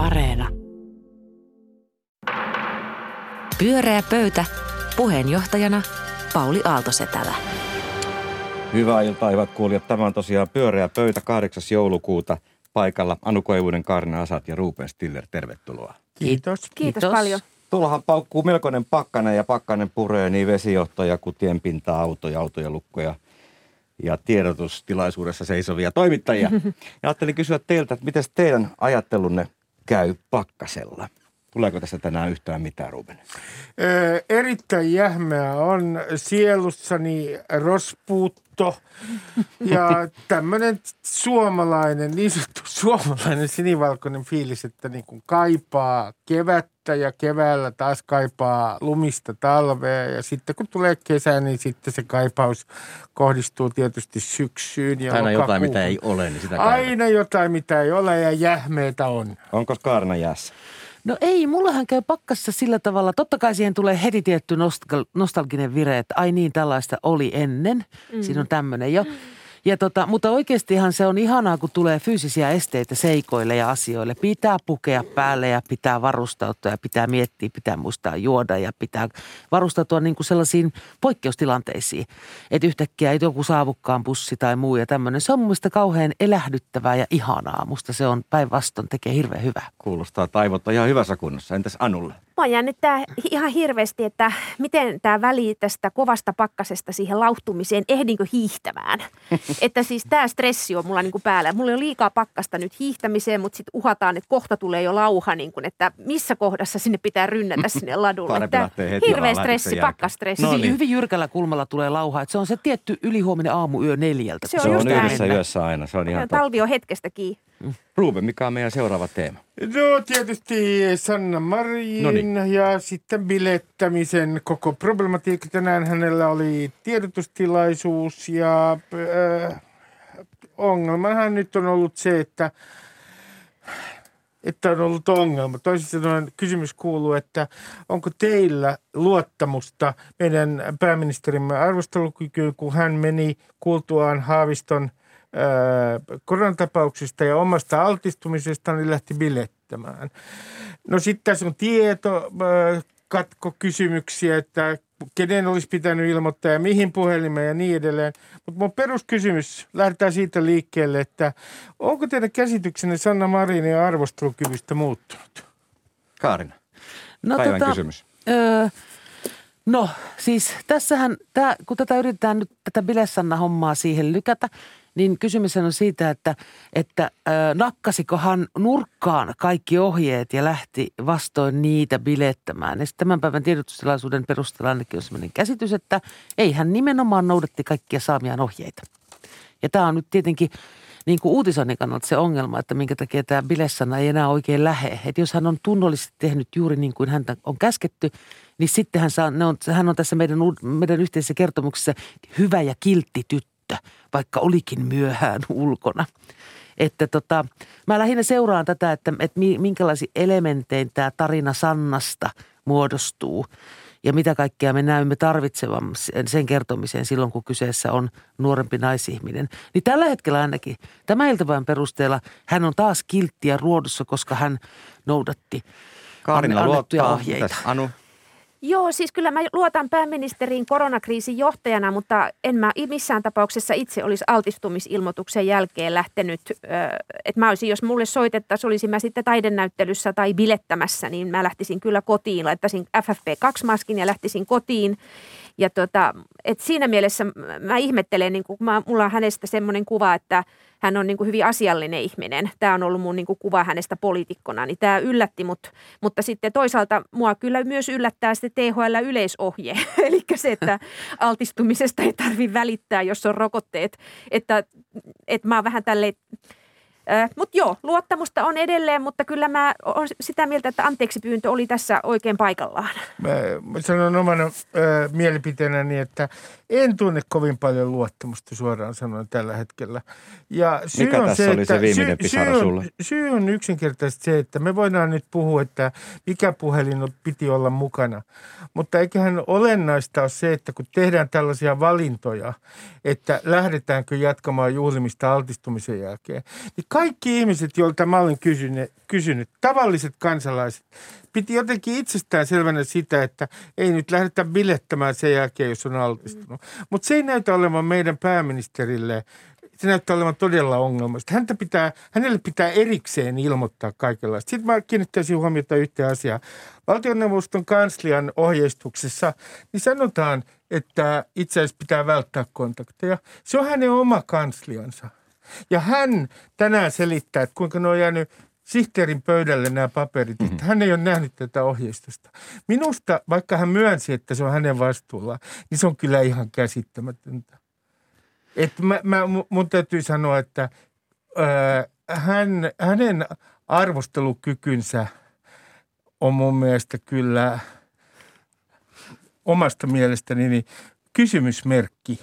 Areena. Pyöreä pöytä. Puheenjohtajana Pauli Aaltosetälä. Hyvää iltaa, hyvät kuulijat. Tämä on tosiaan pyöreä pöytä 8. joulukuuta paikalla. Anu Koivunen, Karne Asat ja Ruben Stiller. Tervetuloa. Kiitos. Kiitos, Kiitos. paljon. Tuollahan paukkuu melkoinen pakkanen ja pakkanen puree niin vesijohtoja kuin tienpintaa, autoja, autoja, lukkoja ja tiedotustilaisuudessa seisovia toimittajia. Ja ajattelin kysyä teiltä, että miten teidän ajattelunne käy pakkasella? Tuleeko tässä tänään yhtään mitään, Ruben? Ö, erittäin jähmeä on sielussani rospuutto ja tämmöinen suomalainen, niin sanottu suomalainen sinivalkoinen fiilis, että niin kuin kaipaa kevättä ja keväällä taas kaipaa lumista talvea ja sitten kun tulee kesä, niin sitten se kaipaus kohdistuu tietysti syksyyn ja Aina jotain, mitä ei ole, niin sitä. Aina jotain, mitä ei ole ja jähmeitä on. Onko Kaarna jäässä? No ei, mullahan käy pakkassa sillä tavalla. Totta kai siihen tulee heti tietty nostal- nostalginen vire, että ai niin, tällaista oli ennen. Mm. Siinä on tämmöinen jo. Ja tota, mutta oikeastihan se on ihanaa, kun tulee fyysisiä esteitä seikoille ja asioille. Pitää pukea päälle ja pitää varustautua ja pitää miettiä, pitää muistaa juoda ja pitää varustautua niin kuin sellaisiin poikkeustilanteisiin. Että yhtäkkiä ei joku saavukkaan bussi tai muu ja tämmöinen. Se on mun kauhean elähdyttävää ja ihanaa. Musta se on päinvastoin tekee hirveän hyvää. Kuulostaa taivot ihan hyvässä kunnossa. Entäs Anulle? Mua jännittää ihan hirveästi, että miten tämä väli tästä kovasta pakkasesta siihen lauhtumiseen, ehdinkö hiihtämään. että siis tämä stressi on mulla niinku päällä. Mulla on liikaa pakkasta nyt hiihtämiseen, mutta sitten uhataan, että kohta tulee jo lauha, niin kun, että missä kohdassa sinne pitää rynnätä sinne ladulle. Parempi Että hirveä stressi, pakkastressi. No Hyvin, niin. hyvin jyrkällä kulmalla tulee lauha. Että se on se tietty ylihuominen aamu yö neljältä. Se on Se on näin. yhdessä yössä aina, se on ihan. Talvi on hetkestä kiinni. Ruben, mikä on meidän seuraava teema? No tietysti Sanna Marin Noniin. ja sitten bilettämisen koko problematiikka. Tänään hänellä oli tiedotustilaisuus ja äh, ongelmahan nyt on ollut se, että, että on ollut ongelma. Toisin sanoen kysymys kuuluu, että onko teillä luottamusta meidän pääministerimme arvostelukykyyn, kun hän meni kuultuaan Haaviston koronatapauksista ja omasta altistumisesta, niin lähti bilettämään. No sitten tässä on tieto, ää, katkokysymyksiä, että kenen olisi pitänyt ilmoittaa ja mihin puhelimeen ja niin edelleen. Mutta mun peruskysymys, lähdetään siitä liikkeelle, että onko teidän käsityksenne Sanna Marinin arvostelukyvystä muuttunut? Kaarina, No, päivän kysymys. Öö, no siis tässähän, tää, kun tätä yritetään nyt tätä Bilessanna-hommaa siihen lykätä, niin kysymys on siitä, että, että ö, nakkasikohan nurkkaan kaikki ohjeet ja lähti vastoin niitä bilettämään. Ja tämän päivän tiedotustilaisuuden perusteella ainakin on sellainen käsitys, että ei hän nimenomaan noudatti kaikkia saamiaan ohjeita. Ja tämä on nyt tietenkin niin kuin uutisoinnin kannalta se ongelma, että minkä takia tämä Bilessana ei enää oikein lähe. Että jos hän on tunnollisesti tehnyt juuri niin kuin häntä on käsketty, niin sitten hän, saa, ne on, hän on tässä meidän, meidän yhteisessä kertomuksessa hyvä ja kiltti tyttö, vaikka olikin myöhään ulkona. Että tota, mä lähinnä seuraan tätä, että, että mi- minkälaisiin elementein tämä tarina Sannasta muodostuu ja mitä kaikkea me näymme tarvitsevan sen- kertomiseen silloin, kun kyseessä on nuorempi naisihminen. Niin tällä hetkellä ainakin tämän iltapäivän perusteella hän on taas kilttiä ruodussa, koska hän noudatti Kaarina anne- annettuja luottaa. ohjeita. Mitäs, Anu, Joo, siis kyllä mä luotan pääministeriin koronakriisin johtajana, mutta en mä missään tapauksessa itse olisi altistumisilmoituksen jälkeen lähtenyt, että mä olisin, jos mulle soitettaisiin, olisin mä sitten taidenäyttelyssä tai bilettämässä, niin mä lähtisin kyllä kotiin, laittaisin FFP2-maskin ja lähtisin kotiin. Ja tota, et siinä mielessä mä ihmettelen, niin kun mä, mulla on hänestä semmoinen kuva, että hän on niin kuin hyvin asiallinen ihminen. Tämä on ollut mun niin kuin kuva hänestä poliitikkona, niin tämä yllätti mut. Mutta sitten toisaalta mua kyllä myös yllättää se THL-yleisohje, eli se, että altistumisesta ei tarvitse välittää, jos on rokotteet. Että, että mä oon vähän tälleen mutta joo, luottamusta on edelleen, mutta kyllä mä oon sitä mieltä, että anteeksi pyyntö oli tässä oikein paikallaan. Mä, mä sanon omana äh, mielipiteenäni, että en tunne kovin paljon luottamusta suoraan sanoen tällä hetkellä. Ja syy Mikä on tässä oli se että viimeinen syy, pisara syy on, sulle? Syy on yksinkertaisesti se, että me voidaan nyt puhua, että mikä puhelin piti olla mukana. Mutta eiköhän olennaista ole se, että kun tehdään tällaisia valintoja, että lähdetäänkö jatkamaan juhlimista altistumisen jälkeen, niin kaikki ihmiset, joilta mä olen kysynyt, kysynyt, tavalliset kansalaiset, piti jotenkin itsestään selvänä sitä, että ei nyt lähdetä bilettämään sen jälkeen, jos on altistunut. Mutta se ei näytä olevan meidän pääministerille se näyttää olevan todella ongelmasta. Häntä pitää, hänelle pitää erikseen ilmoittaa kaikenlaista. Sitten mä kiinnittäisin huomiota yhteen asiaan. Valtioneuvoston kanslian ohjeistuksessa niin sanotaan, että itse asiassa pitää välttää kontakteja. Se on hänen oma kansliansa. Ja hän tänään selittää, että kuinka ne on jäänyt sihteerin pöydälle nämä paperit, mm-hmm. että hän ei ole nähnyt tätä ohjeistusta. Minusta, vaikka hän myönsi, että se on hänen vastuullaan, niin se on kyllä ihan käsittämätöntä. Et mä, mä, mun täytyy sanoa, että ää, hän, hänen arvostelukykynsä on mun mielestä kyllä omasta mielestäni niin kysymysmerkki.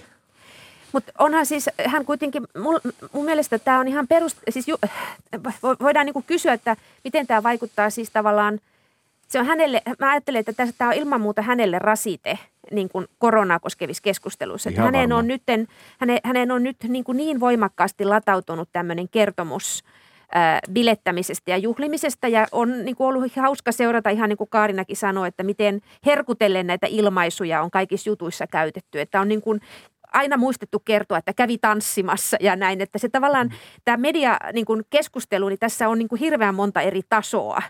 Mutta onhan siis, hän kuitenkin, mun, mun mielestä tämä on ihan perus, siis ju, voidaan niinku kysyä, että miten tämä vaikuttaa siis tavallaan, se on hänelle, mä ajattelen, että tämä on ilman muuta hänelle rasite – niin kuin koronaa koskevissa keskusteluissa. Että hänen, on nytten, hänen, hänen on nyt niin, kuin niin voimakkaasti latautunut tämmöinen kertomus ää, bilettämisestä ja juhlimisesta ja on niin kuin ollut hauska seurata ihan niin kuin Kaarinakin sanoi, että miten herkutellen näitä ilmaisuja on kaikissa jutuissa käytetty. Että on niin kuin aina muistettu kertoa, että kävi tanssimassa ja näin, että se tavallaan mm. tämä media niin kuin keskustelu, niin tässä on niin kuin hirveän monta eri tasoa.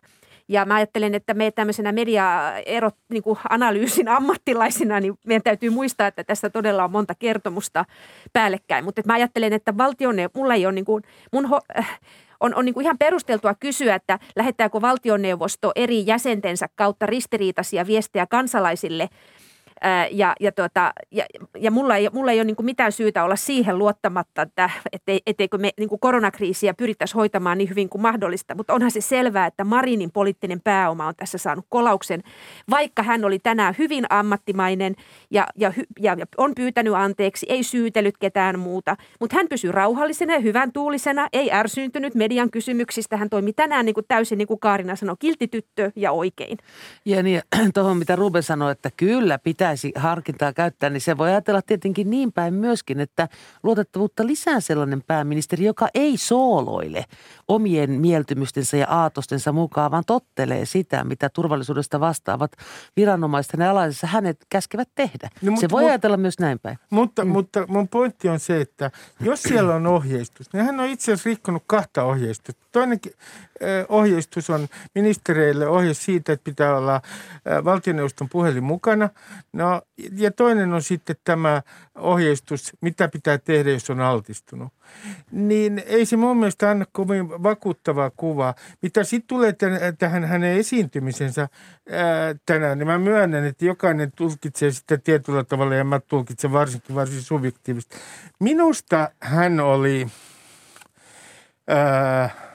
Ja mä ajattelen, että me tämmöisenä media-erot niin kuin analyysin ammattilaisina, niin meidän täytyy muistaa, että tässä todella on monta kertomusta päällekkäin. Mutta mä ajattelen, että valtion, mulla ei ole niin kuin, mun ho- on, on niin kuin ihan perusteltua kysyä, että lähettääkö valtioneuvosto eri jäsentensä kautta ristiriitaisia viestejä kansalaisille – ja, ja, tuota, ja, ja mulla ei, mulla ei ole niin mitään syytä olla siihen luottamatta, että ettei, etteikö me niin koronakriisiä pyrittäisi hoitamaan niin hyvin kuin mahdollista. Mutta onhan se selvää, että Marinin poliittinen pääoma on tässä saanut kolauksen, vaikka hän oli tänään hyvin ammattimainen ja, ja, ja, ja on pyytänyt anteeksi, ei syytellyt ketään muuta. Mutta hän pysyy rauhallisena ja hyvän tuulisena, ei ärsyyntynyt median kysymyksistä. Hän toimi tänään niin kuin täysin, niin kuin Kaarina sanoi, kiltityttö ja oikein. Ja niin, tuohon mitä Ruben sanoi, että kyllä pitää pitäisi harkintaa käyttää, niin se voi ajatella tietenkin niin päin myöskin, että luotettavuutta lisää sellainen pääministeri, joka ei sooloile omien mieltymystensä ja aatostensa mukaan, vaan tottelee sitä, mitä turvallisuudesta vastaavat viranomaiset hänen alaisessa hänet käskevät tehdä. No, mutta, se voi ajatella myös näin päin. Mutta, mm. mutta mun pointti on se, että jos siellä on ohjeistus, niin hän on itse asiassa rikkonut kahta ohjeistusta. Toinen ohjeistus on ministereille ohje siitä, että pitää olla valtioneuvoston puhelin mukana. No, ja toinen on sitten tämä ohjeistus, mitä pitää tehdä, jos on altistunut. Niin ei se mun mielestä anna kovin vakuuttavaa kuvaa. Mitä sitten tulee tähän hänen esiintymisensä ää, tänään, niin mä myönnän, että jokainen tulkitsee sitä tietyllä tavalla ja mä tulkitsen varsinkin varsin subjektiivisesti. Minusta hän oli... Ää,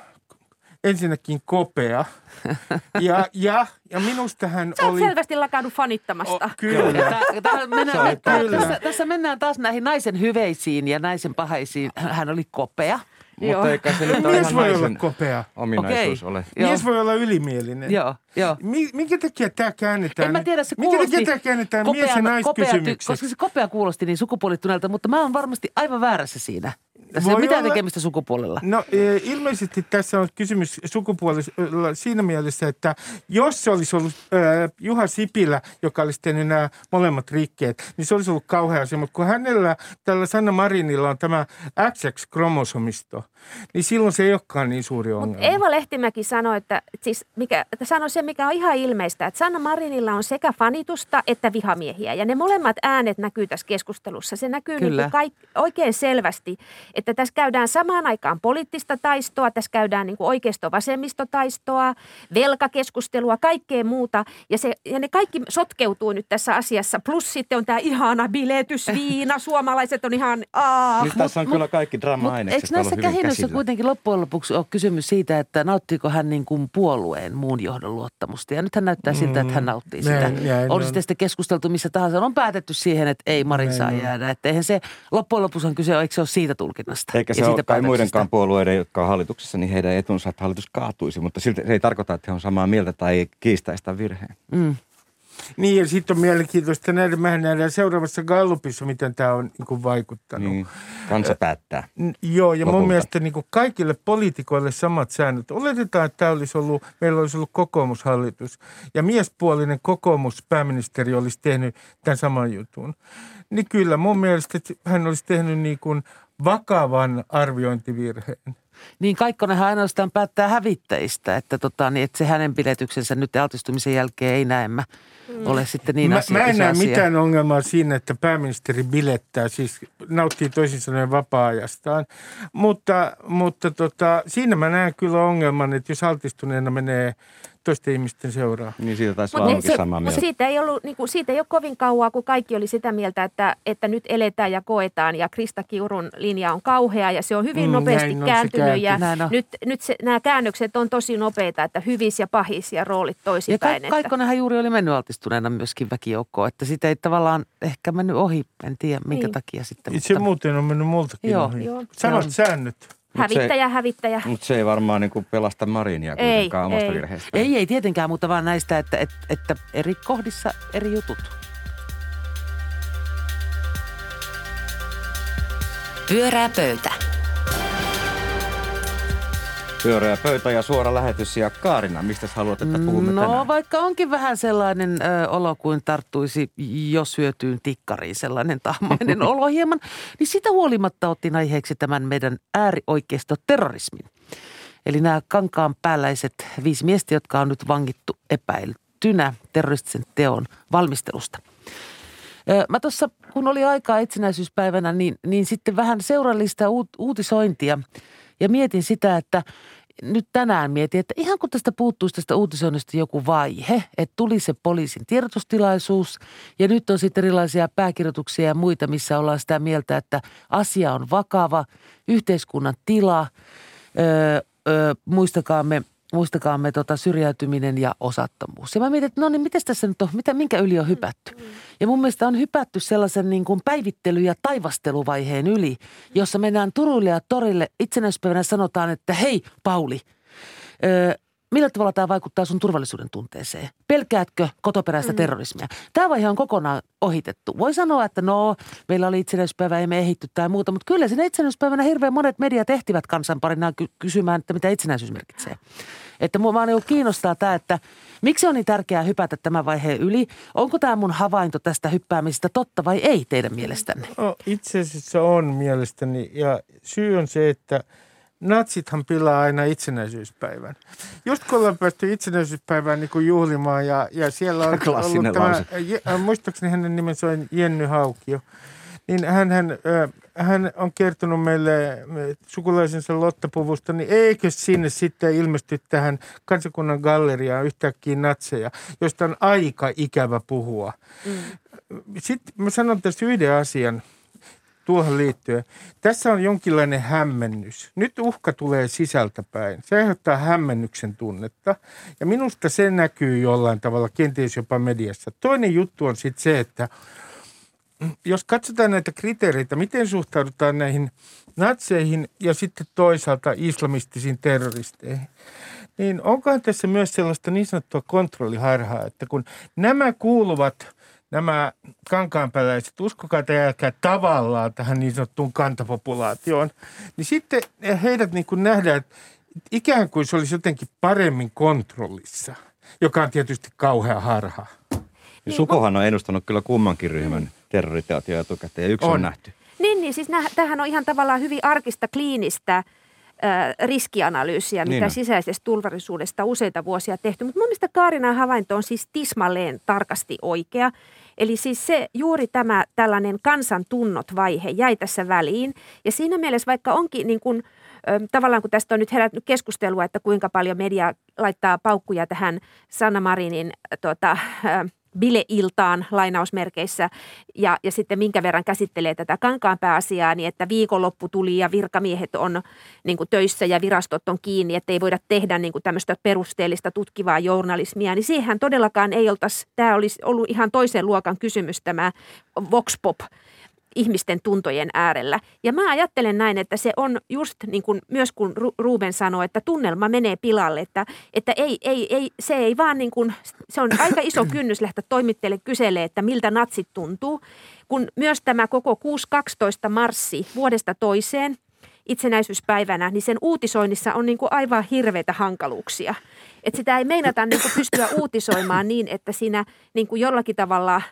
ensinnäkin kopea. Ja, ja, ja minusta hän Sä oli... selvästi lakannut fanittamasta. O, kyllä. Tää, mennään, kyllä. Tässä, tässä mennään taas näihin naisen hyveisiin ja naisen pahaisiin. Hän oli kopea. Mutta eikä se nyt ole Mies voi olla kopea. ominaisuus Okei. ole. Joo. Mies voi olla ylimielinen. Joo, joo. Mi- minkä takia tämä käännetään? En mä tiedä, se Minkä kuulosti takia tämä käännetään mies- ja kopea, koska se kopea kuulosti niin sukupuolittuneelta, mutta mä oon varmasti aivan väärässä siinä. Tässä ei ole mitään olla- tekemistä sukupuolella. No e, ilmeisesti tässä on kysymys sukupuolella siinä mielessä, että jos se olisi ollut ä, Juha Sipilä, joka olisi tehnyt nämä molemmat rikkeet, niin se olisi ollut kauhea asia. Mutta kun hänellä, tällä Sanna Marinilla on tämä XX-kromosomisto, niin silloin se ei olekaan niin suuri ongelma. Mutta Eeva Lehtimäki sanoi, että, siis mikä, että sanoi se, mikä on ihan ilmeistä, että Sanna Marinilla on sekä fanitusta että vihamiehiä. Ja ne molemmat äänet näkyy tässä keskustelussa. Se näkyy niin Kyllä. kuin kaik, oikein selvästi, että tässä käydään samaan aikaan poliittista taistoa, tässä käydään niin kuin oikeisto-vasemmistotaistoa, velkakeskustelua, kaikkea muuta. Ja, se, ja ne kaikki sotkeutuu nyt tässä asiassa. Plus sitten on tämä ihana biletysviina, suomalaiset on ihan... Aah, Nyt tässä on kyllä kaikki Mutta drama-ainekset eikö näissä käsillä. kuitenkin loppujen lopuksi ole kysymys siitä, että nauttiiko hän niin kuin puolueen muun johdon luottamusta? Ja nythän näyttää siltä, että hän nauttii sitä. näin- näin on on. sitten sitten keskusteltu missä tahansa. On päätetty siihen, että ei Marin Näin saa on. jäädä. Että eihän se loppujen lopuksi on kyse, eikö se ole siitä tulkinnasta? Eikä se ole kai muidenkaan puolueiden, jotka on hallituksessa, niin heidän etunsa, että hallitus kaatuisi. Mutta silti se ei tarkoita, että he on samaa mieltä tai kiistäistä virheen. Mm. Niin ja sitten on mielenkiintoista nähdä, mehän nähdään seuraavassa Gallupissa, miten tämä on niin kuin vaikuttanut. Niin, kansa päättää. N- Joo, ja Lopulta. mun mielestä niin kuin kaikille poliitikoille samat säännöt. Oletetaan, että tämä olisi ollut, meillä olisi ollut kokoomushallitus ja miespuolinen kokoomuspääministeri olisi tehnyt tämän saman jutun. Niin kyllä mun mielestä hän olisi tehnyt niin kuin vakavan arviointivirheen. Niin Kaikkonenhan ainoastaan päättää hävittäjistä, että, tota, niin, että se hänen piletyksensä nyt altistumisen jälkeen ei näemmä ole sitten niin mä, asia, mä en näe asia. mitään ongelmaa siinä, että pääministeri bilettää, siis nauttii toisin sanoen vapaa-ajastaan. Mutta, mutta tota, siinä mä näen kyllä ongelman, että jos altistuneena menee toisten ihmisten seuraan. Niin siitä taisi Mutta olla se, samaa mutta mieltä. siitä ei, ollut, niin kuin, siitä ei ole kovin kauaa, kun kaikki oli sitä mieltä, että, että nyt eletään ja koetaan ja Krista Kiurun linja on kauhea ja se on hyvin Mm, nopeasti on se kääntynyt ja Näin on. nyt, nyt se, nämä käännökset on tosi nopeita, että hyvis ja pahis ja roolit Ja toisinpäin. Ka- Kaikkonenhan juuri oli mennyt altistuneena myöskin väkijoukkoon, että sitä ei tavallaan ehkä mennyt ohi, en tiedä minkä Niin. takia sitten. Se muuten on mennyt multakin Joo. ohi. Joo. Samat Joo. säännöt. Mut hävittäjä, hävittäjä. Mutta se ei varmaan niin kuin pelasta Marinia Ei, kuitenkaan omasta ei. virheestään. Ei, ei tietenkään, mutta vaan näistä, että, että, että eri kohdissa eri jutut. Pyörää pöytä. Pyöreä pöytä ja suora lähetys. Ja Kaarina, mistä haluat, että puhumme no tänään? vaikka onkin vähän sellainen ö, olo kuin tarttuisi jo syötyyn tikkariin, sellainen tahmainen olo hieman, niin sitä huolimatta otin aiheeksi tämän meidän äärioikeisto terrorismin. Eli nämä kankaan päälläiset viisi miestä, jotka on nyt vangittu epäiltynä terroristisen teon valmistelusta. Ö, Mä tuossa, kun oli aikaa itsenäisyyspäivänä, niin, niin sitten vähän uut, uutisointia ja mietin sitä, että nyt tänään mietin, että ihan kun tästä puuttuisi tästä uutisoinnista joku vaihe, että tuli se poliisin tiedotustilaisuus ja nyt on sitten erilaisia pääkirjoituksia ja muita, missä ollaan sitä mieltä, että asia on vakava, yhteiskunnan tila, öö, öö, muistakaamme, muistakaamme tota syrjäytyminen ja osattomuus. Ja mä mietin, että no niin, miten tässä nyt on, mitä, minkä yli on hypätty? Ja mun mielestä on hypätty sellaisen niin kuin päivittely- ja taivasteluvaiheen yli, jossa mennään Turuille ja torille. Itsenäispäivänä sanotaan, että hei Pauli, öö, millä tavalla tämä vaikuttaa sun turvallisuuden tunteeseen? Pelkäätkö kotoperäistä terrorismia? Tämä vaihe on kokonaan ohitettu. Voi sanoa, että no, meillä oli itsenäispäivä, ei me ehitty tai muuta, mutta kyllä siinä itsenäispäivänä hirveän monet mediat ehtivät kansanparina ky- kysymään, että mitä itsenäisyys merkitsee. Että mua vaan niin kiinnostaa tämä, että miksi on niin tärkeää hypätä tämän vaiheen yli? Onko tämä mun havainto tästä hyppäämisestä totta vai ei teidän mielestänne? No, itse asiassa on mielestäni. Ja syy on se, että natsithan pilaa aina itsenäisyyspäivän. Just kun ollaan päästy itsenäisyyspäivään niin kuin juhlimaan ja, ja siellä on Klassinen ollut tämä, lause. Äh, muistaakseni hänen nimensä on Jenny Haukio, niin hän, hän, hän on kertonut meille sukulaisensa Lottapuvusta, niin eikö sinne sitten ilmesty tähän kansakunnan galleriaan yhtäkkiä natseja, josta on aika ikävä puhua. Sitten mä sanon tässä yhden asian tuohon liittyen. Tässä on jonkinlainen hämmennys. Nyt uhka tulee sisältäpäin. Se aiheuttaa hämmennyksen tunnetta. Ja minusta se näkyy jollain tavalla, kenties jopa mediassa. Toinen juttu on sitten se, että jos katsotaan näitä kriteereitä, miten suhtaudutaan näihin natseihin ja sitten toisaalta islamistisiin terroristeihin, niin onkohan tässä myös sellaista niin sanottua kontrolliharhaa, että kun nämä kuuluvat, nämä kankaanpäläiset, uskokaa tai älkää tavallaan tähän niin sanottuun kantapopulaatioon, niin sitten heidät niin kuin nähdään, että ikään kuin se olisi jotenkin paremmin kontrollissa, joka on tietysti kauhea harha. Ja Sukohan on ennustanut kyllä kummankin ryhmän terroriteot jo etukäteen ja yksi on, On. nähty. Niin, niin siis nä, tämähän on ihan tavallaan hyvin arkista, kliinistä riskianalyysiä, mitä Niin sisäisestä turvallisuudesta useita vuosia tehty. Mutta mun mielestä Kaarinan havainto on siis tismalleen tarkasti oikea. Eli siis se juuri tämä tällainen kansan tunnot vaihe jäi tässä väliin. Ja siinä mielessä vaikka onkin niin kuin, tavallaan kun tästä on nyt herännyt keskustelua, että kuinka paljon media laittaa paukkuja tähän Sanna Marinin ö, bileiltaan lainausmerkeissä. Ja, ja sitten minkä verran käsittelee tätä kankaanpääasiaa, niin että viikonloppu tuli ja virkamiehet on niin kuin töissä ja virastot on kiinni, että ei voida tehdä niin kuin tämmöistä perusteellista tutkivaa journalismia, niin siihen todellakaan ei oltaisi, tämä olisi ollut ihan toisen luokan kysymys tämä Vox Pop ihmisten tuntojen äärellä. Ja mä ajattelen näin, että se on just niin kuin myös kun Ruben sanoi, että tunnelma menee pilalle, että, että ei, ei, ei, se ei vaan niin kuin, se on aika iso kynnys lähteä toimittajalle kyselee, että miltä natsit tuntuu. Kun myös tämä koko 6.12 marssi vuodesta toiseen itsenäisyyspäivänä, niin sen uutisoinnissa on niin kuin aivan hirveitä hankaluuksia. Että sitä ei meinata niin kuin pystyä uutisoimaan niin, että siinä niin kuin jollakin tavalla –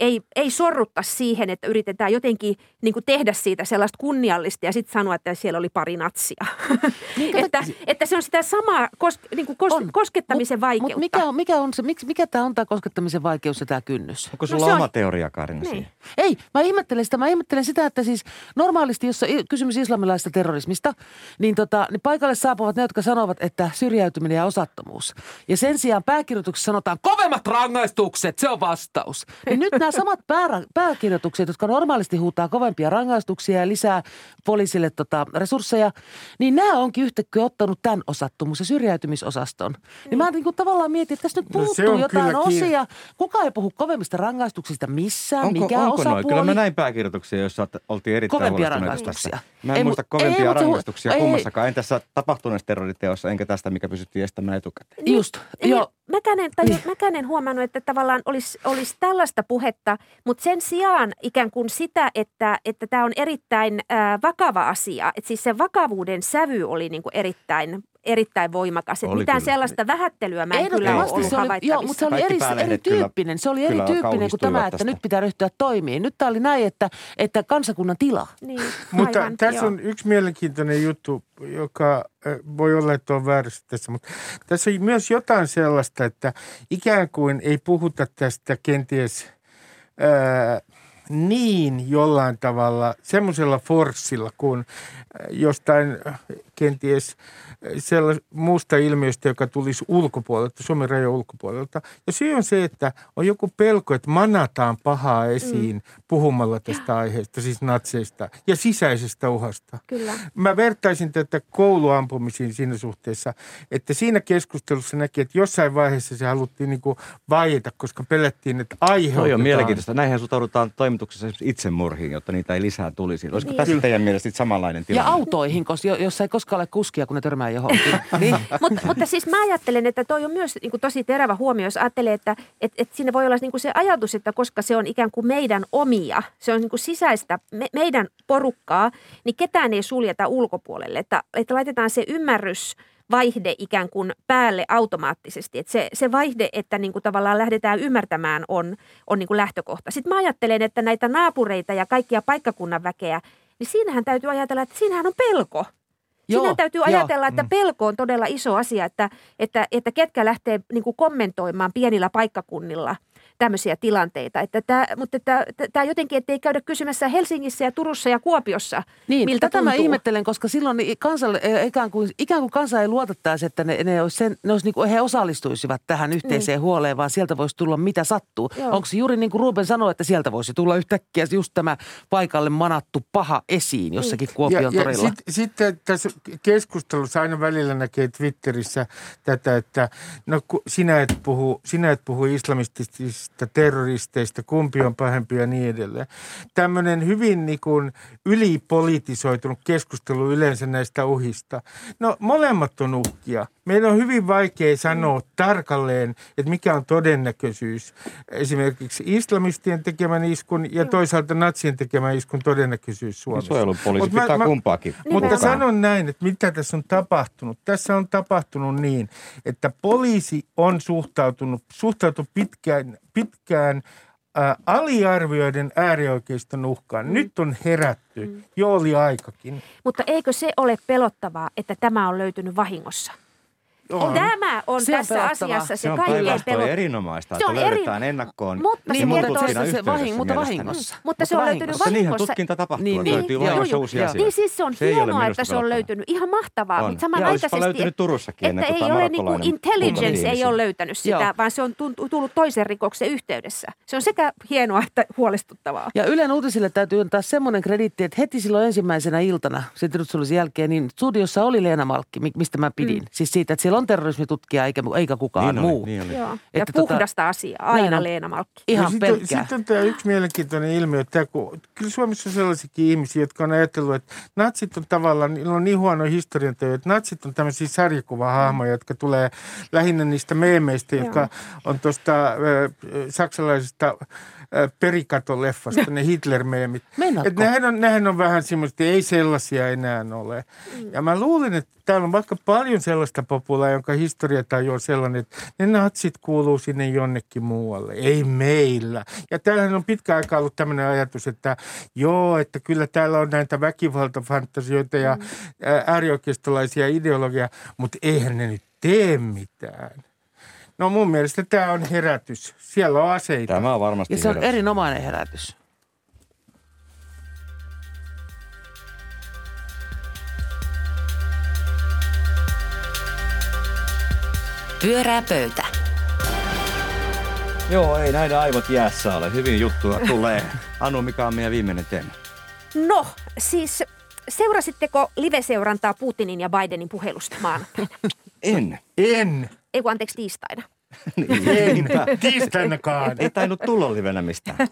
ei, ei sorrutta siihen, että yritetään jotenkin niin kuin tehdä siitä sellaista kunniallista ja sitten sanoa, että siellä oli pari natsia. Niin, että, että se on sitä samaa kos, niin kuin kos, on. koskettamisen mut, vaikeutta. Mut mikä, on, mikä, on se, mikä, mikä tämä on tämä koskettamisen vaikeus ja tämä kynnys? Onko sulla no, oma on... teoria, Karina, niin. Ei, mä ihmettelen sitä. Mä ihmettelen sitä, että siis normaalisti, jos on kysymys islamilaisesta terrorismista, niin, tota, niin paikalle saapuvat ne, jotka sanovat, että syrjäytyminen ja osattomuus. Ja sen sijaan pääkirjoituksessa sanotaan kovemmat rangaistukset, se on vastaus. Niin nyt nämä nämä samat pää, pääkirjoitukset, jotka normaalisti huutaa kovempia rangaistuksia ja lisää poliisille tota, resursseja, niin nämä onkin yhtäkkiä ottanut tämän osattomuus- ja syrjäytymisosaston. Niin, niin mä niin kuin tavallaan mietin, että tässä nyt no puuttuu no, jotain osia. Kuka ei puhu kovemmista rangaistuksista missään, onko, mikä onko osapuoli. Noin? Kyllä mä näin pääkirjoituksia, joissa oltiin erittäin kovempia rangaistuksia. Mä en ei, muista kovempia ei, rangaistuksia ei, kummassakaan. En tässä tapahtuneessa terroriteossa, enkä tästä, mikä pysyttiin estämään etukäteen. Niin, Just, niin, joo. Mäkänen, tai niin. mäkänen huomannut, että tavallaan olisi, olisi tällaista puhetta, mutta sen sijaan ikään kuin sitä, että, että tämä on erittäin äh, vakava asia. Että siis se vakavuuden sävy oli niin kuin erittäin erittäin voimakas. Että mitään kyllä. sellaista vähättelyä mä en kyllä ole ollut se oli, Joo, mutta se oli eri, erityyppinen. Se oli erityyppinen kuin tämä, että tästä. nyt pitää ryhtyä toimiin. Nyt tämä oli näin, että, että kansakunnan tila. Niin, mutta aivan, tässä joo. on yksi mielenkiintoinen juttu, joka voi olla, että on väärässä tässä, mutta tässä on myös jotain sellaista, että ikään kuin ei puhuta tästä kenties ää, niin jollain tavalla semmoisella forssilla kuin jostain kenties sellaista muusta ilmiöstä, joka tulisi ulkopuolelta, Suomen rajan ulkopuolelta. Ja syy on se, että on joku pelko, että manataan pahaa esiin mm. puhumalla tästä aiheesta, siis natseista ja sisäisestä uhasta. Kyllä. Mä vertaisin tätä kouluampumisiin siinä suhteessa, että siinä keskustelussa näki, että jossain vaiheessa se haluttiin niin kuin vaieta, koska pelättiin, että aiheutetaan. Toi on mielenkiintoista. Näinhän suhtaudutaan toimituksessa itsemurhiin, jotta niitä ei lisää tulisi. Olisiko niin. tässä teidän mielestä samanlainen tilanne? Ja autoihin, koska jos ei koskaan ole kuskia, kun ne törmää johonkin. niin. Mut, mutta siis mä ajattelen, että toi on myös niin kuin tosi terävä huomio, jos ajattelee, että et, et siinä voi olla niin kuin se ajatus, että koska se on ikään kuin meidän omia, se on niin kuin sisäistä me, meidän porukkaa, niin ketään ei suljeta ulkopuolelle. Että, että laitetaan se ymmärrys vaihde ikään kuin päälle automaattisesti. Että se, se vaihde, että niin kuin tavallaan lähdetään ymmärtämään, on, on niin kuin lähtökohta. Sitten mä ajattelen, että näitä naapureita ja kaikkia paikkakunnan väkeä, niin siinähän täytyy ajatella, että siinähän on pelko. Joo, Siinä täytyy ajatella, jo. että mm. pelko on todella iso asia, että, että, että ketkä lähtee niin kuin kommentoimaan pienillä paikkakunnilla – tämmöisiä tilanteita. Että tämä, mutta tämä jotenkin, ettei käydä kysymässä Helsingissä ja Turussa ja Kuopiossa, niin, miltä tätä tuntuu. mä ihmettelen, koska silloin kansalle, e, ikään, kuin, ikään kuin kansa ei luotettaisi, että ne, ne, olisi sen, ne olisi niin kuin, he osallistuisivat tähän yhteiseen niin. huoleen, vaan sieltä voisi tulla mitä sattuu. Joo. Onko se juuri niin kuin Ruben sanoi, että sieltä voisi tulla yhtäkkiä just tämä paikalle manattu paha esiin jossakin niin. Kuopion ja, torilla? Ja sit, sitten tässä keskustelussa aina välillä näkee Twitterissä tätä, että no sinä et puhu, sinä et puhu islamistisista terroristeista, terroristeista, kumpi on pahempi ja niin edelleen. Tämmöinen hyvin niin kuin ylipolitisoitunut keskustelu yleensä näistä uhista. No molemmat on uhkia. Meidän on hyvin vaikea sanoa tarkalleen, että mikä on todennäköisyys esimerkiksi islamistien tekemän iskun ja toisaalta natsien tekemän iskun todennäköisyys Suomessa. Suojelupoliisi pitää mä, kumpaakin. Mutta sanon näin, että mitä tässä on tapahtunut. Tässä on tapahtunut niin, että poliisi on suhtautunut, suhtautunut pitkään, pitkään ä, aliarvioiden äärioikeiston uhkaan. Mm. Nyt on herätty. Mm. Jo oli aikakin. Mutta eikö se ole pelottavaa, että tämä on löytynyt vahingossa? On. Tämä on se tässä on asiassa se, se kaikkein pelot... erinomaista, että se on löydetään eri... ennakkoon. Mutta niin, mutta, se, se vahing, mutta vahingossa. Mutta se on löytynyt vahingossa. Niinhän tutkinta tapahtuu, niin, niin, löytyy vahingossa uusia asioita. Niin siis se on se hienoa, että se on löytynyt. Ihan mahtavaa, mutta samanaikaisesti, löytynyt Turussakin että ei ole niinku intelligence ei ole löytänyt sitä, vaan se on tullut toisen rikoksen yhteydessä. Se on sekä hienoa että huolestuttavaa. Ja Ylen uutisille täytyy antaa semmoinen krediitti, että heti silloin ensimmäisenä iltana, sitten jälkeen, niin studiossa oli Leena Malkki, mistä mä pidin. Mm. Siis siitä, että siellä on terrorismitutkija eikä, eikä kukaan niin muu. Oli, niin oli. Joo. Ja Että tota- puhdasta asiaa, näin aina on. Leena Malkki. Ihan sitten, pelkkää. sitten on tämä yksi mielenkiintoinen ilmiö, että kun, kyllä Suomessa on sellaisiakin ihmisiä, jotka on ajatellut, että natsit on tavallaan, niillä on niin huono historiantaju, että natsit on tämmöisiä sarjakuvahahmoja, jotka tulee lähinnä niistä meemeistä, jotka on tuosta äh, saksalaisesta äh, perikatoleffasta, ne Hitler-meemit. Et nehän, on, nehän on vähän semmoista, että ei sellaisia enää ole. Mm. Ja mä luulen, että täällä on vaikka paljon sellaista populaa, jonka historiataju on sellainen, että ne natsit kuuluu sinne jonnekin muualle. Ei meillä. Ja täällähän on pitkä aika ollut tämmöinen ajatus, että joo, että kyllä täällä on näitä väkivaltafantasioita ja Mm. ää, äärioikeistolaisia ideologiaa, mutta eihän ne nyt tee mitään. No mun mielestä tämä on herätys. Siellä on aseita. Tämä on varmasti Ja se on herätys. erinomainen herätys. Pyörää pöytä. Joo, ei näiden aivot jäässä ole. Hyvin juttua tulee. Anu, mikä on meidän viimeinen teema? No, siis seurasitteko live-seurantaa Putinin ja Bidenin puhelusta maanantaina? En. En. Ei kun anteeksi tiistaina. En. Niinpä. Tiistainakaan. Ei tainnut tulla livenä mistään.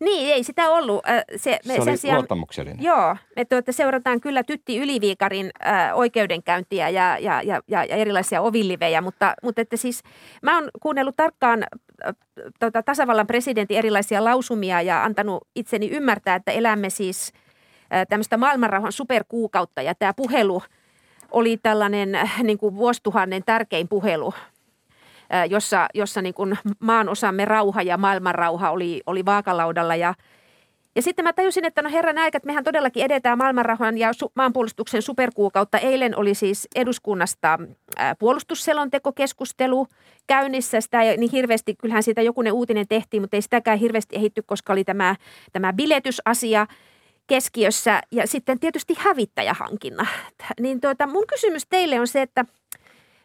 Niin, ei sitä ollut. Se, me Se oli sijaan, luottamuksellinen. Joo, me tuota, seurataan kyllä Tytti Yliviikarin äh, oikeudenkäyntiä ja, ja, ja, ja, ja erilaisia ovillivejä, mutta, mutta että siis mä oon kuunnellut tarkkaan äh, tota, tasavallan presidentin erilaisia lausumia ja antanut itseni ymmärtää, että elämme siis tämmöistä maailmanrauhan superkuukautta ja tämä puhelu oli tällainen äh, niin kuin vuosituhannen tärkein puhelu ää, jossa, jossa niin kuin maan osamme rauha ja maailmanrauha oli, oli vaakalaudalla. Ja, ja sitten mä tajusin, että no herran aika, että mehän todellakin edetään maailmanrauhan ja su- maanpuolustuksen superkuukautta. Eilen oli siis eduskunnasta puolustusselontekokeskustelu käynnissä. Sitä ei niin hirveästi, kyllähän siitä jokunen uutinen tehtiin, mutta ei sitäkään hirveästi ehitty, koska oli tämä, tämä biletysasia keskiössä ja sitten tietysti hävittäjähankinnat. Niin tuota, mun kysymys teille on se, että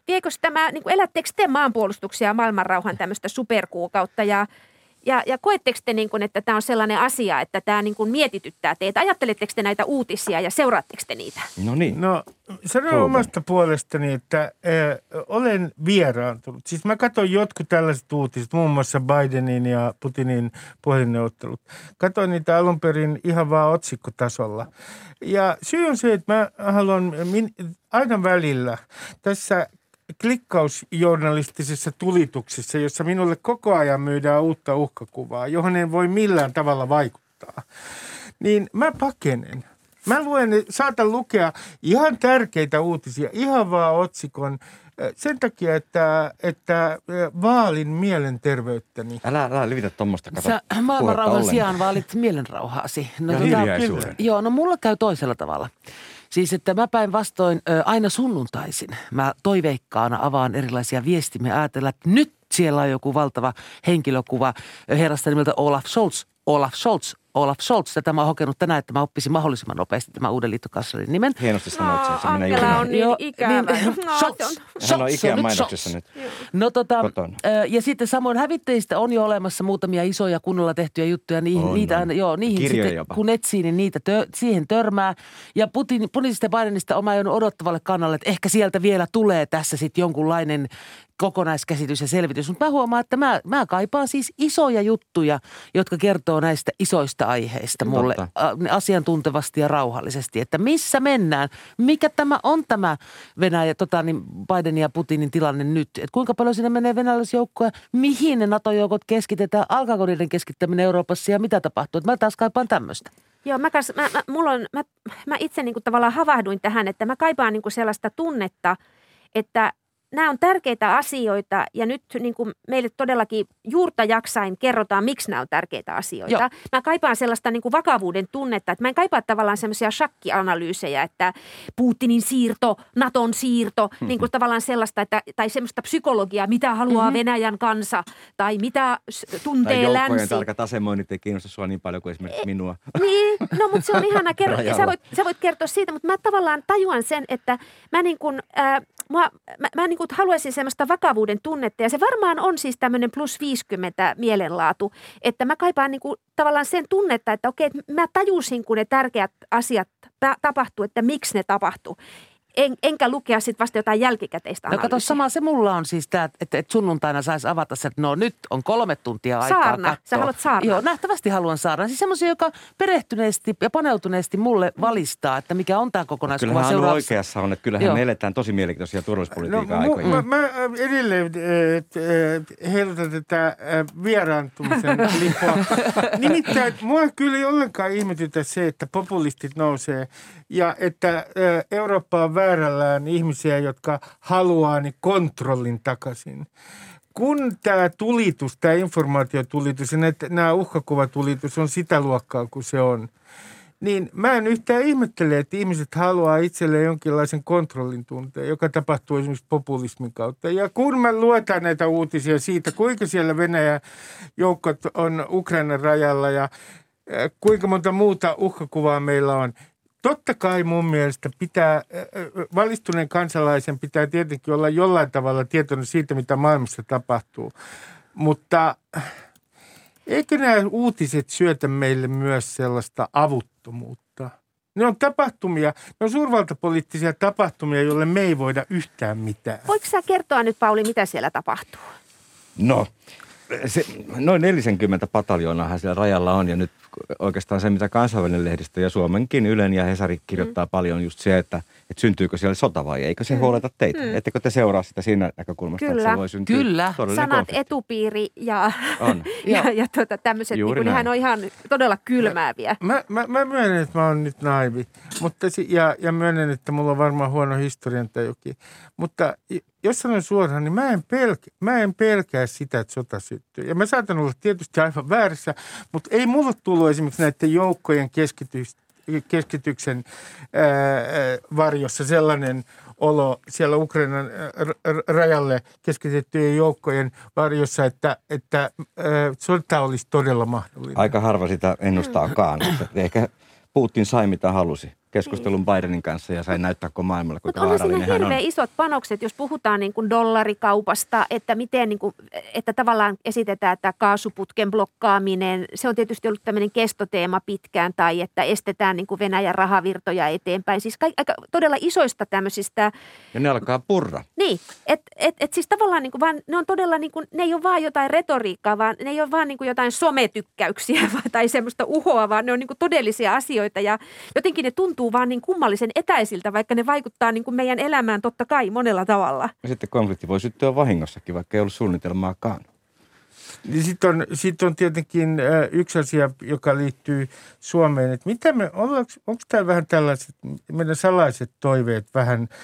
viekö tämä, niin elättekö te maanpuolustuksia ja maailmanrauhan tämmöistä superkuukautta ja, ja, ja koetteko te, niin kuin, että tämä on sellainen asia, että tämä niin kuin mietityttää teitä? Ajatteletteko te näitä uutisia ja seuraatteko te niitä? No niin. No sanon Ruben. omasta puolestani, että äh, olen vieraantunut. Siis mä katsoin jotkut tällaiset uutiset, muun muassa Bidenin ja Putinin puhelinneuvottelut. Katsoin niitä alun perin ihan vaan otsikkotasolla. Ja syy on se, että mä haluan min, aina välillä tässä klikkausjournalistisessa tulituksessa, jossa minulle koko ajan myydään uutta uhkakuvaa, johon en voi millään tavalla vaikuttaa, niin mä pakenen. Mä luen, saatan lukea ihan tärkeitä uutisia, ihan vaan otsikon, eh, sen takia, että, että eh, vaalin mielenterveyttäni. Älä, älä levitä tuommoista. Kato Sä maailmanrauhan sijaan vaalit mielenrauhaasi. No, Ja hiljaisuuden. Joo, no mulla käy toisella tavalla. Siis, että mä päinvastoin aina sunnuntaisin. Mä toiveikkaana avaan erilaisia viestimiä ajatella, että nyt siellä on joku valtava henkilökuva herrasta nimeltä Olaf Scholz. Olaf Scholz, Olaf Scholz. Tätä mä oon hokenut tänään, että mä oppisin mahdollisimman nopeasti tämän uuden liittokanslerin nimen. Hienosti sanoit sen. Se menee Angela juuri on niin Joo, ikävä. niin, No, Scholz. se on- Hän on Ikean nyt mainoksessa nyt. No tota, Kotona. ja sitten samoin hävittäjistä on jo olemassa muutamia isoja kunnolla tehtyjä juttuja. Niihin, On, niitä on. joo, niihin Kirjoja sitten, jopa. kun etsii, niin niitä tö, siihen törmää. Ja Putin, Putinista ja Bidenista on odottavalle kannalle, että ehkä sieltä vielä tulee tässä sitten jonkunlainen kokonaiskäsitys ja selvitys. Mutta mä huomaan, että mä, mä kaipaan siis isoja juttuja, jotka kertoo näistä isoista aiheista mulle Totta. a- asiantuntevasti ja rauhallisesti. Että missä mennään? Mikä tämä on tämä Venäjä, tota, niin Bidenin ja Putinin tilanne nyt? Et kuinka paljon sinne menee venäläisjoukkoja? Mihin ne NATO-joukot keskitetään? Alkaako niiden keskittäminen Euroopassa ja mitä tapahtuu? Et mä taas kaipaan tämmöistä. Joo, mä, kas, mä, mä, mulla on, mä, mä itse niin kuin tavallaan havahduin tähän, että mä kaipaan niin kuin sellaista tunnetta, että nämä on tärkeitä asioita ja nyt niin kuin meille todellakin juurta jaksain kerrotaan, miksi nämä on tärkeitä asioita. Joo. Mä kaipaan sellaista niin kuin vakavuuden tunnetta, että mä en kaipaa tavallaan semmoisia shakkianalyysejä, että Putinin siirto, Naton siirto, mm-hmm. niin kuin tavallaan sellaista, että, tai semmoista psykologiaa, mitä haluaa mm-hmm. Venäjän kansa tai mitä Tai tuntee joukkojen länsi. tarkat asemoinnit ei kiinnosta sua niin paljon kuin esimerkiksi minua. Niin, no mutta se on ihana kertoa. Sä voit, sä voit kertoa siitä, mutta mä tavallaan tajuan sen, että mä niin kuin, äh, mua, mä, mä niin kuin haluaisin semmoista vakavuuden tunnetta. Ja se varmaan on siis tämmöinen plus 50 mielenlaatu, että mä kaipaan niin kuin tavallaan sen tunnetta, että okei, että mä tajusin, kun ne tärkeät asiat ta- tapahtuu, että miksi ne tapahtuu. En, enkä lukea sitten vasta jotain jälkikäteistä No kato, sama se mulla on siis tämä, että, että sunnuntaina saisi avata se, että no nyt on kolme tuntia aikaa Saarna. katsoa. Sä haluat saarnaa. Joo, nähtävästi haluan saarna. Siis semmoisia, joka perehtyneesti ja paneutuneesti mulle valistaa, että mikä on tämä kokonaiskuva Kyllähän seuraavaksi. oikeassa on, että kyllähän Joo. me eletään tosi mielenkiintoisia turvallisuuspolitiikan No, aikoja. mä, mä äh, edelleen äh, heilutan tätä äh, vieraantumisen lippua. Nimittäin mua kyllä ei ollenkaan ihmetytä se, että populistit nousee ja että äh, Eurooppa on väärällään ihmisiä, jotka haluaa niin kontrollin takaisin. Kun tämä tulitus, tämä informaatiotulitus ja näitä- nämä uhkakuvatulitus on sitä luokkaa kuin se on, niin mä en yhtään ihmettele, että ihmiset haluaa itselleen jonkinlaisen kontrollin tunteen, joka tapahtuu esimerkiksi populismin kautta. Ja kun mä luetaan näitä uutisia siitä, kuinka siellä Venäjän joukot on Ukrainan rajalla ja äh, kuinka monta muuta uhkakuvaa meillä on, Totta kai mun mielestä pitää, valistuneen kansalaisen pitää tietenkin olla jollain tavalla tietoinen siitä, mitä maailmassa tapahtuu. Mutta äh, Eikö nämä uutiset syötä meille myös sellaista avuttomuutta? Ne on tapahtumia, ne on suurvaltapoliittisia tapahtumia, joille me ei voida yhtään mitään. Voitko sä kertoa nyt, Pauli, mitä siellä tapahtuu? No, se, noin 40 pataljoonaahan siellä rajalla on ja nyt oikeastaan se, mitä kansainvälinen lehdistö ja Suomenkin Ylen ja Hesari kirjoittaa mm. paljon just se, että, että syntyykö siellä sota vai ei. eikö se mm. huoleta teitä? Mm. Ettekö te seuraa sitä siinä näkökulmasta, että Kyllä. se voi syntyä Kyllä. todellinen Sanat konflikti? etupiiri ja, On. ja, ja tota, tämmöiset, Juuri niin nehän näin. on ihan todella kylmääviä. Mä, mä, mä myönnän, että mä oon nyt naivi mutta ja, ja myönnän, että mulla on varmaan huono historiantajukin. Mutta jos sanon suoraan, niin mä en, pelkä, mä en pelkää sitä, että sota syttyy. Ja mä saatan olla tietysti aivan väärässä, mutta ei mulla tullut esimerkiksi näiden joukkojen keskitys, keskityksen ää, varjossa sellainen olo siellä Ukrainan rajalle keskitettyjen joukkojen varjossa, että, että ää, sota olisi todella mahdollinen. Aika harva sitä ennustaakaan. Ehkä Putin sai mitä halusi keskustelun Bidenin kanssa ja sai näyttää koko maailmalle, Mutta kuinka on siinä vaarallinen hän on. hirveän isot panokset, jos puhutaan niin kuin dollarikaupasta, että miten niin kuin, että tavallaan esitetään, että kaasuputken blokkaaminen, se on tietysti ollut tämmöinen kestoteema pitkään, tai että estetään niin kuin Venäjän rahavirtoja eteenpäin. Siis kaik, aika todella isoista tämmöisistä, Ja ne alkaa purra. niin, että et, et siis tavallaan niin kuin vaan, ne on todella niin kuin, ne ei ole vaan jotain retoriikkaa, vaan ne ei ole vaan niin kuin jotain sometykkäyksiä tai semmoista uhoa, vaan ne on niin kuin todellisia asioita ja jotenkin ne tuntuu vaan niin kummallisen etäisiltä, vaikka ne vaikuttaa niin kuin meidän elämään totta kai monella tavalla. Ja sitten konflikti voi syttyä vahingossakin, vaikka ei ollut suunnitelmaakaan. Niin Sitten on, sit on tietenkin äh, yksi asia, joka liittyy Suomeen, että mitä me, onko täällä vähän tällaiset, meidän salaiset toiveet vähän äh,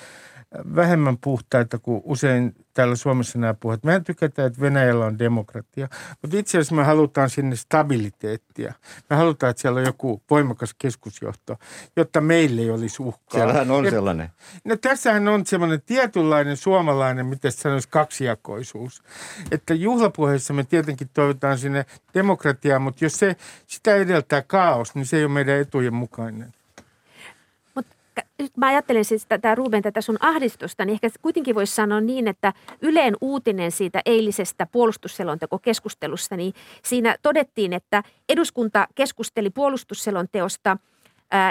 vähemmän puhtaita kuin usein täällä Suomessa nämä puhut. Mehän tykätään, että Venäjällä on demokratia, mutta itse asiassa me halutaan sinne stabiliteettia. Me halutaan, että siellä on joku voimakas keskusjohto, jotta meille ei olisi uhkaa. Siellähän on Ja- sellainen. No tässähän on semmoinen tietynlainen suomalainen, miten se sanoisi, kaksijakoisuus. Että juhlapuheissa me tietenkin toivotaan sinne demokratiaa, mutta jos se, sitä edeltää kaos, niin se ei ole meidän etujen mukainen. Nyt mä ajattelen siis tätä Ruben, tätä sun ahdistusta, niin ehkä kuitenkin voisi sanoa niin, että Yleen uutinen siitä eilisestä puolustusselontekokeskustelusta, niin siinä todettiin, että eduskunta keskusteli puolustusselonteosta –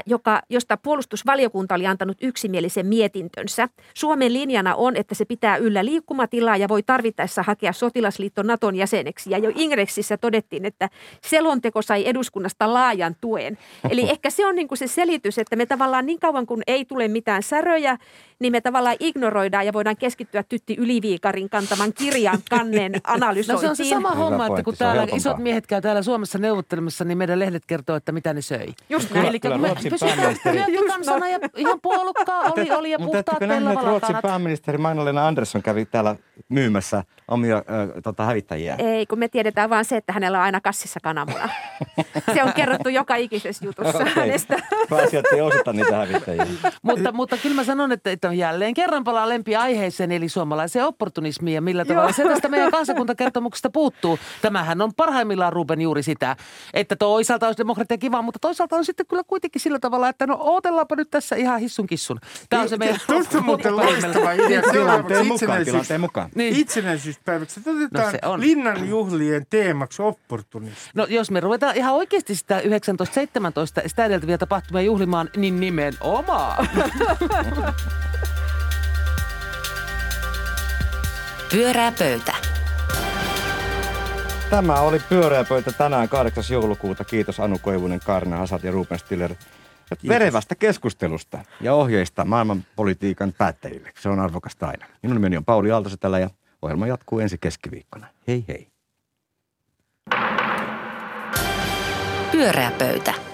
joka, josta puolustusvaliokunta oli antanut yksimielisen mietintönsä. Suomen linjana on, että se pitää yllä liikkumatilaa ja voi tarvittaessa hakea sotilasliitto Naton jäseneksi. Ja jo Ingreksissä todettiin, että selonteko sai eduskunnasta laajan tuen. Eli ehkä se on niin kuin se selitys, että me tavallaan niin kauan kun ei tule mitään säröjä, niin me tavallaan ignoroidaan ja voidaan keskittyä Tytti Yliviikarin kantaman kirjan kannen No analysointiin. se on se sama Hyvä homma, että kun täällä isot miehet käy täällä Suomessa neuvottelemassa, niin meidän lehdet kertoo, että mitä ne söi. Just näin. Eli Kyllä kun me Ruotsin pysytään pääministeri- työkansana ja ihan puolukkaa oli, oli ja Mutta puhtaat ettekö nähneet, että Ruotsin pääministeri Maina-Leena Andersson kävi täällä myymässä omia äh, tota, hävittäjiä? Ei, kun me tiedetään vaan se, että hänellä on aina kassissa kananmuna. Se on kerrottu joka ikisessä jutussa Okei. hänestä. Pääsiät ei osata niitä hävittäjiä. mutta, mutta kyllä mä sanon, että, että jälleen kerran palaa lempiaiheeseen, eli suomalaiseen opportunismiin ja millä tavalla Joo. se tästä meidän kansakuntakertomuksesta puuttuu. Tämähän on parhaimmillaan Ruben juuri sitä, että toisaalta olisi demokratia kiva, mutta toisaalta on sitten kyllä kuitenkin sillä tavalla, että no ootellaanpa nyt tässä ihan hissun kissun. Tämä on se meidän... Tuosta on muuten loistava idea. Tilanteen mukaan, tilanteen mukaan. Niin. itsenäisyyspäiväksi. Otetaan No linnan juhlien teemaksi opportunismi. No jos me ruvetaan ihan oikeasti sitä 1917 sitä edeltäviä tapahtumia juhlimaan, niin nimenomaan. Pyörää pöytä. Tämä oli pyöreä pöytä tänään 8. joulukuuta. Kiitos Anu Koivunen, Karna Hasat ja Ruben Stiller verevästä keskustelusta ja ohjeista maailmanpolitiikan päättäjille. Se on arvokasta aina. Minun nimeni on Pauli Aaltosetälä ja ohjelma jatkuu ensi keskiviikkona. Hei hei. Pyörää pöytä.